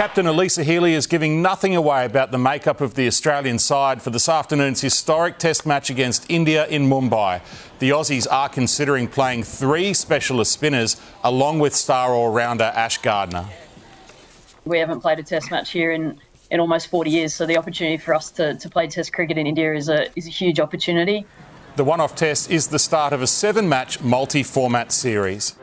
Captain Alyssa Healy is giving nothing away about the makeup of the Australian side for this afternoon's historic test match against India in Mumbai. The Aussies are considering playing three specialist spinners along with star all-rounder Ash Gardner. We haven't played a test match here in, in almost 40 years, so the opportunity for us to, to play test cricket in India is a, is a huge opportunity. The one-off test is the start of a seven-match multi-format series.